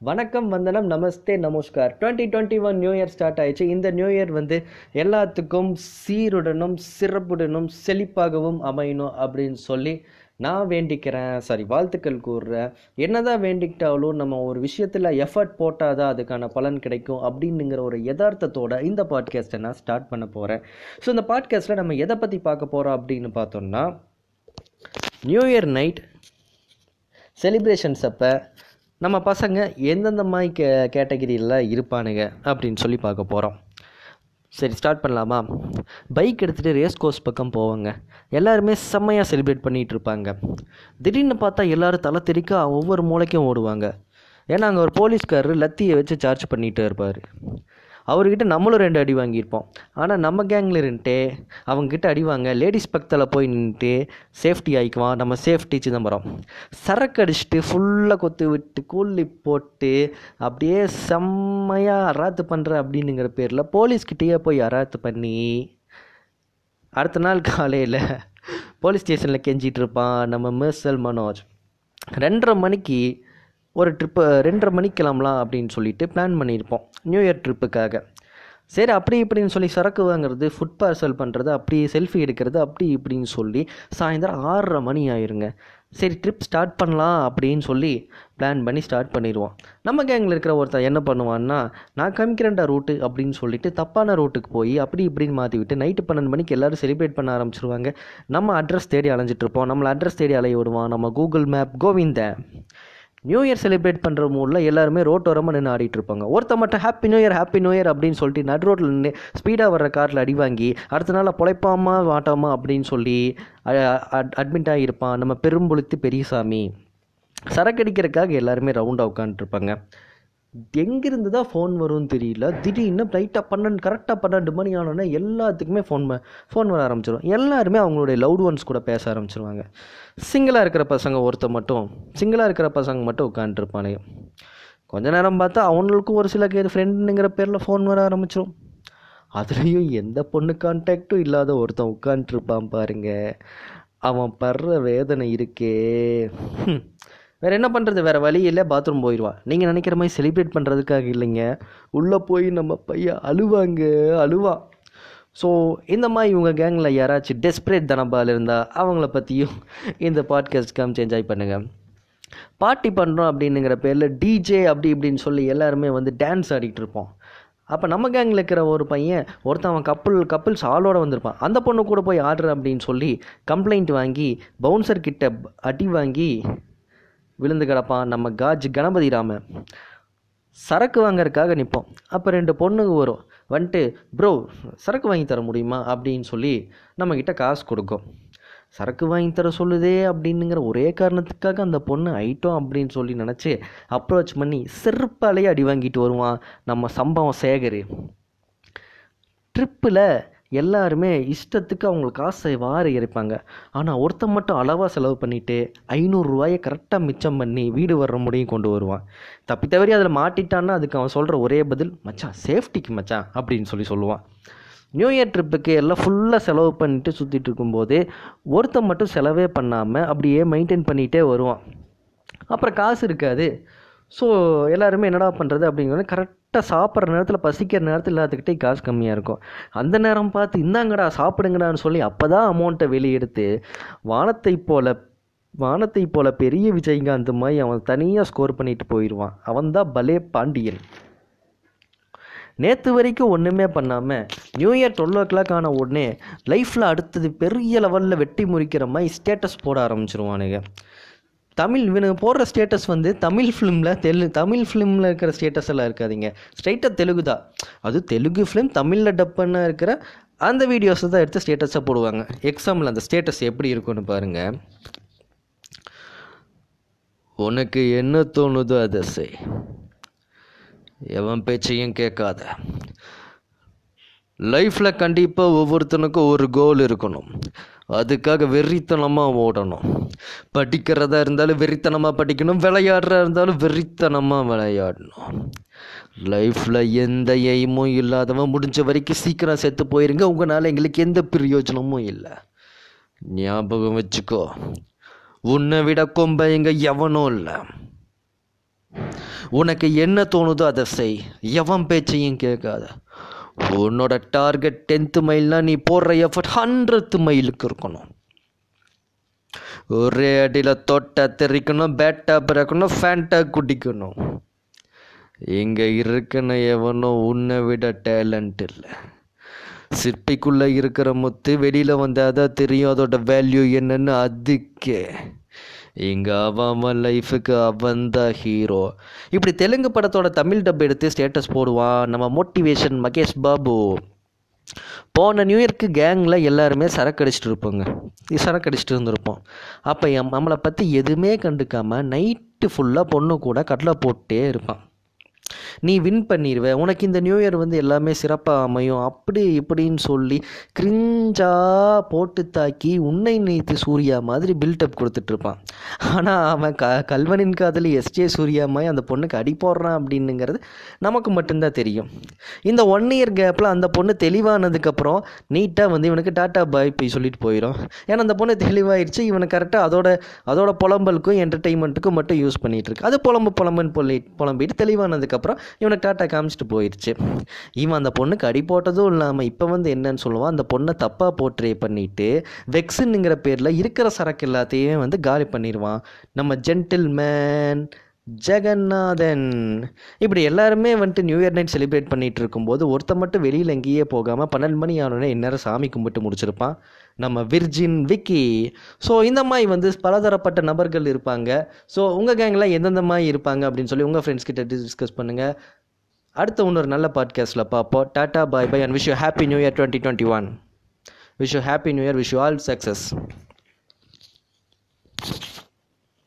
வணக்கம் வந்தனம் நமஸ்தே நமஸ்கார். Twenty twenty one new year start ஆயிடுச்சு. இந்த நியூ இயர் வந்து எல்லாத்துக்கும் சீருடனும் சிறப்புடனும் செழிப்பாகவும் அமையணும் அப்படின்னு சொல்லி நான் வேண்டிக்கிறேன். சாரி வாழ்த்துக்கள் கூறுறேன் என்னதான் வேண்டிக்கிட்டாலும் நம்ம ஒரு விஷயத்தில் எஃபர்ட் போட்டால் தான் அதுக்கான பலன் கிடைக்கும் அப்படின்னுங்கிற ஒரு யதார்த்தத்தோட இந்த பாட்காஸ்ட்டை நான் ஸ்டார்ட் பண்ண போகிறேன் ஸோ இந்த பாட்காஸ்ட்டில் நம்ம எதை பற்றி பார்க்க போகிறோம் அப்படின்னு பார்த்தோம்னா நியூ இயர் நைட் செலிப்ரேஷன்ஸ் அப்போ நம்ம பசங்க எந்தெந்த மாதிரி கே கேட்டகிரியில் இருப்பானுங்க அப்படின்னு சொல்லி பார்க்க போகிறோம் சரி ஸ்டார்ட் பண்ணலாமா? பைக் எடுத்துகிட்டு ரேஸ் கோர்ஸ் பக்கம் போவாங்க. எல்லாருமே செம்மையாக செலிப்ரேட் பண்ணிகிட்டு இருப்பாங்க. திடீர்னு பார்த்தா எல்லோரும் தலை தெறிக்க ஒவ்வொரு மூளைக்கும் ஓடுவாங்க. ஏன்னா அங்கே ஒரு போலீஸ்காரர் லத்தியை வச்சு சார்ஜ் பண்ணிகிட்டே இருப்பார். அவர்கிட்ட நம்மளும் ரெண்டு அடி வாங்கியிருப்போம். ஆனால் நம்ம கேங்கில் இருந்துட்டு அவங்ககிட்ட அடி வாங்க லேடிஸ் பக்கத்தில் போய் நின்றுட்டு சேஃப்டி ஆகிக்குவான் நம்ம சேஃப்டி சிதம்பரம் சரக்கு அடிச்சுட்டு ஃபுல்லாக கொத்து விட்டு கூலி போட்டு அப்படியே செம்மையாக அராத்து பண்ணுற அப்படின்னுங்கிற பேரில் போலீஸ்கிட்டேயே போய் அராத்து பண்ணி அடுத்த நாள் காலையில் போலீஸ் ஸ்டேஷனில் கெஞ்சிகிட்ருப்பான் இருப்பான் நம்ம மிர்சல் மனோஜ். ரெண்டரை மணிக்கு ஒரு ட்ரிப்பு ரெண்டரை மணிக்கு கிளம்பலாம் அப்படின்னு சொல்லிட்டு பிளான் பண்ணியிருப்போம். நியூ இயர் ட்ரிப்புக்காக சரி அப்படி இப்படின்னு சொல்லி சரக்கு வாங்குறது ஃபுட் பார்சல் பண்ணுறது அப்படி செல்ஃபி எடுக்கிறது அப்படி இப்படின்னு சொல்லி சாயந்தரம் ஆறரை மணி ஆயிருங்க. சரி ட்ரிப் ஸ்டார்ட் பண்ணலாம் அப்படின்னு சொல்லி பிளான் பண்ணி ஸ்டார்ட் பண்ணிடுவோம் நம்ம கேங்கில் இருக்கிற ஒருத்தர் என்ன பண்ணுவான்னா நான் காமிக்கிறேன்டா ரூட்டு அப்படின்னு சொல்லிட்டு தப்பான ரூட்டுக்கு போய் அப்படி இப்படின்னு மாற்றி விட்டு நைட்டு பன்னெண்டு மணிக்கு எல்லோரும் செலிப்ரேட் பண்ண ஆரம்பிச்சிருவாங்க. நம்ம அட்ரஸ் தேடி அலைஞ்சிட்டு இருப்போம். நம்மளை அட்ரஸ் தேடி அலைய விடுவான். நம்ம Google map Govind new year celebrate பண்ணுற மூடில் எல்லாருமே ரோட்டோரமாக நின்று ஆடிட்டு இருப்பாங்க. ஒருத்த மட்டும் happy new year happy new year அப்படின்னு சொல்லிட்டு நட் ரோட்டில் நின்று ஸ்பீடாக வர்ற காரில் அடி வாங்கி அடுத்த நாள் பொழைப்பாமா வாட்டாமா அப்படின்னு சொல்லி அட்மிட் ஆகியிருப்பான். நம்ம பெரும்புழுத்து பெரியசாமி. சரக்கடிக்கிறதுக்காக எல்லாருமே ரவுண்டாக உட்காந்துட்ருப்பாங்க எங்கேருந்து தான் ஃபோன் வரும்னு தெரியல. திடீர்னு லைட்டாக பன்னெண்டு கரெக்டாக பன்னெண்டு மணி ஆனோடனே எல்லாத்துக்குமே ஃபோன் ஃபோன் வர ஆரம்பிச்சிடும் எல்லாருமே அவங்களுடைய லவுட் ஒன்ஸ் கூட பேச ஆரம்பிச்சிருவாங்க. சிங்கிளாக இருக்கிற பசங்க ஒருத்த மட்டும் சிங்கிளாக இருக்கிற பசங்க மட்டும் உட்காந்துருப்பானுங்க கொஞ்ச நேரம் பார்த்தா அவங்களுக்கும் ஒரு சில பேர் ஃப்ரெண்டுங்கிற பேரில் ஃபோன் வர ஆரம்பிச்சிடும் அதுலேயும் எந்த பொண்ணு கான்டாக்டும் இல்லாத ஒருத்தன் உட்காந்துருப்பான் பாருங்க. அவன் படுற வேதனை இருக்கே. வேறு என்ன பண்ணுறது வேறு வழி இல்லை பாத்ரூம் போயிடுவா நீங்கள் நினைக்கிற மாதிரி செலிப்ரேட் பண்ணுறதுக்காக இல்லைங்க. உள்ளே போய் நம்ம பையன் அழுவாங்க அழுவான் ஸோ இந்த மாதிரி இவங்க கேங்கில் யாராச்சும் டெஸ்பரேட் தனபால் இருந்தால் அவங்கள பற்றியும் இந்த பாட்காஸ்ட் காமிச்சு என்ஜாய் பண்ணுங்கள் பார்ட்டி பண்ணுறோம் அப்படின்னுங்கிற பேரில் டிஜே அப்படி இப்படின்னு சொல்லி எல்லாருமே வந்து டான்ஸ் ஆடிட்டு இருப்போம். அப்போ நம்ம கேங்கில் இருக்கிற ஒரு பையன் ஒருத்தன் அவன் கப்பல் கப்பல்ஸ் ஆளோட வந்திருப்பான். அந்த பொண்ணு கூட போய் ஆடுற அப்படின்னு சொல்லி கம்ப்ளைண்ட் வாங்கி பவுன்சர் கிட்ட அடி வாங்கி விழுந்து கிடப்பான். நம்ம காஜ் கணபதி ராம. சரக்கு வாங்கறதுக்காக நிற்போம் அப்போ ரெண்டு பொண்ணுங்க வரும். வந்துட்டு ப்ரோ சரக்கு வாங்கி தர முடியுமா? அப்படின்னு சொல்லி நம்மக்கிட்ட காசு கொடுக்கும். சரக்கு வாங்கி தர சொல்லுதே அப்படின்னுங்கிற ஒரே காரணத்துக்காக அந்த பொண்ணு ஐட்டம் அப்படின்னு சொல்லி நினச்சி அப்ரோச் பண்ணி செருப்பாலேயே அடி வாங்கிட்டு வருவான். நம்ம சம்பவம் சேகர். ட்ரிப்பில் எல்லாருமே இஷ்டத்துக்கு அவங்க காசை வாரி இறைப்பாங்க ஆனால் ஒருத்தன் மட்டும் அளவாக செலவு பண்ணிவிட்டு ஐநூறுரூவாயை கரெக்டாக மிச்சம் பண்ணி வீடு வர்ற முடியும் கொண்டு வருவான். தப்பி தவறி அதில் மாட்டிட்டான்னா அதுக்கு அவன் சொல்கிற ஒரே பதில் மச்சான் சேஃப்டிக்கு மச்சான் அப்படின்னு சொல்லி சொல்லுவான். நியூ இயர் ட்ரிப்புக்கு எல்லாம் ஃபுல்லாக செலவு பண்ணிட்டு சுற்றிட்டு இருக்கும்போது ஒருத்தன் மட்டும் செலவே பண்ணாமல் அப்படியே மெயின்டைன் பண்ணிகிட்டே வருவான். அப்புறம் காசு இருக்காது. ஸோ எல்லாருமே என்னடா பண்ணுறது அப்படிங்கிறது கரெக்டாக சாப்பிட்ற நேரத்தில் பசிக்கிற நேரத்தில் எல்லாத்துக்கிட்டே காசு கம்மியாக இருக்கும். அந்த நேரம் பார்த்து இந்தாங்கடா சாப்பிடுங்கடான்னு சொல்லி அப்போ தான் அமௌண்ட்டை வெளியெடுத்து வானத்தை போல வானத்தை போல பெரிய விஜயகாந்த் மாதிரி அவன் தனியாக ஸ்கோர் பண்ணிட்டு போயிடுவான். அவன் தான் பலே பாண்டியன். நேற்று வரைக்கும் ஒன்றுமே பண்ணாமல் new year twelve o'clock ஆன உடனே லைஃப்பில் அடுத்தது பெரிய லெவலில் வெட்டி முறிக்கிற மாதிரி ஸ்டேட்டஸ் போட ஆரம்பிச்சிருவானுங்க. தமிழ் இவனுக்கு போடுற ஸ்டேட்டஸ் வந்து தமிழ் ஃபிலிமில் தெலு தமிழ் ஃபிலிமில் இருக்கிற ஸ்டேட்டஸ் எல்லாம் இருக்காதிங்க. ஸ்ட்ரைட்டாக தெலுங்கு தான். அது தெலுங்கு ஃபிலிம் தமிழில் டப் பண்ண இருக்கிற அந்த வீடியோஸை தான் எடுத்து ஸ்டேட்டஸாக போடுவாங்க. எக்ஸாம்பிள் அந்த ஸ்டேட்டஸ் எப்படி இருக்குன்னு பாருங்கள் உனக்கு என்ன தோணுதோ அதை செய். எவன் பேச்சையும் கேட்காத. லைஃப்பில் கண்டிப்பாக ஒவ்வொருத்தனுக்கும் ஒரு கோல் இருக்கணும். அதுக்காக வெறித்தனமாக ஓடணும். படிக்கிறதா இருந்தாலும் வெறித்தனமாக படிக்கணும். விளையாடுறதா இருந்தாலும் வெறித்தனமாக விளையாடணும். லைஃப்பில் எந்த எய்மும் இல்லாதவன் முடிஞ்ச வரைக்கும் சீக்கிரம் செத்து போயிருங்க. உங்களால் எங்களுக்கு எந்த பிரயோஜனமும் இல்லை. ஞாபகம் வச்சுக்கோ. உன்னை விட கொம்ப எங்கே எவனும் இல்லை. உனக்கு என்ன தோணுதோ அதை செய். எவன் பேச்சையும் கேட்காத. உன்னோட டார்கெட் டென்த்து மைல்னா நீ போடுற எஃபர்ட் ஹண்ட்ரட் மைலுக்கு இருக்கணும். ஒரே அடியில் தொட்டை தெரிக்கணும் பேட்டா பிறக்கணும் ஃபேண்டா குடிக்கணும். இங்கே இருக்கணும் எவனோ உன்னை விட டேலண்ட் இல்லை. சிற்பிக்குள்ளே இருக்கிற முத்து வெளியில் வந்தால் தான் தெரியும் அதோட வேல்யூ என்னன்னு அதுக்கே. இங்கே அவன் அவன் லைஃபுக்கு அவன் த ஹீரோ இப்படி தெலுங்கு படத்தோட தமிழ் டப் எடுத்து ஸ்டேட்டஸ் போடுவான். நம்ம மோட்டிவேஷன் மகேஷ் பாபு. போன நியூ இயர்க்கு கேங்கில் எல்லாருமே சரக்கு அடிச்சிட்டு இருப்போங்க. சரக்கு அடிச்சிட்டு இருந்திருப்போம். அப்போ நம்மளை பற்றி எதுவுமே கண்டுக்காமல் நைட்டு ஃபுல்லாக பொண்ணு கூட கடலை போட்டே இருப்பான். நீ வின் பண்ணிடுவ உனக்கு இந்த நியூ இயர் வந்து எல்லாமே சிறப்பாக அமையும். அப்படி இப்படின்னு சொல்லி கிரிஞ்சா போட்டு தாக்கி உன்னை நீத்து சூர்யா மாதிரி பில்டப் கொடுத்துட்ருப்பான் ஆனால் அவன் க கல்வனின் காதலி எஸ்ஜே சூர்யா மாதிரி அந்த பொண்ணுக்கு அடி போடுறான் அப்படின்னுங்கிறது நமக்கு மட்டும்தான் தெரியும். இந்த ஒன் இயர் கேப்பில் அந்த பொண்ணு தெளிவானதுக்கப்புறம் நீட்டாக வந்து இவனுக்கு டாட்டா பாய் போய் சொல்லிட்டு போயிடும் ஏன்னா அந்த பொண்ணு தெளிவாயிடுச்சு இவனை கரெக்டாக அதோட அதோட புலம்பலுக்கும் என்டர்டெயின்மெண்ட்டுக்கும் மட்டும் யூஸ் பண்ணிகிட்ருக்கு அது புலம்பு புலம்புன்னு பொல்லி புலம்பிட்டு அதுக்கப்புறம் இவனை டாட்டா காமிச்சிட்டு போயிடுச்சு இவன் அந்த பொண்ணுக்கு அடி போட்டதும் இல்லாமல் இப்போ வந்து என்னன்னு சொல்லுவான் அந்த பொண்ணை தப்பாக போர்ட்ரே பண்ணிட்டு வெக்ஸுன்னுங்கிற பேரில் இருக்கிற சரக்கு எல்லாத்தையும் வந்து காலி பண்ணிடுவான் நம்ம ஜென்டில் மேன் ஜெகநாதன். இப்படி எல்லாருமே வந்துட்டு நியூ இயர் நைட் செலிப்ரேட் பண்ணிட்டு இருக்கும்போது ஒருத்த மட்டும் வெளியில் எங்கேயே போகாமல் பன்னெண்டு மணி ஆனோடனே இந்நேரம் சாமி கும்பிட்டு முடிச்சிருப்பான். நம்ம விர்ஜின் விக்கி ஸோ இந்த மாதிரி வந்து பலதரப்பட்ட நபர்கள் இருப்பாங்க. ஸோ உங்கள் கேங்கில் எந்தெந்த மாதிரி இருப்பாங்க அப்படின்னு சொல்லி உங்கள் ஃப்ரெண்ட்ஸ் கிட்ட டிஸ்கஸ் பண்ணுங்கள் அடுத்த இன்னொரு நல்ல பாட்காஸ்ட்டில் பார்ப்போம். Tata bye bye and wish you happy new year twenty twenty one wish you happy new year wish you all success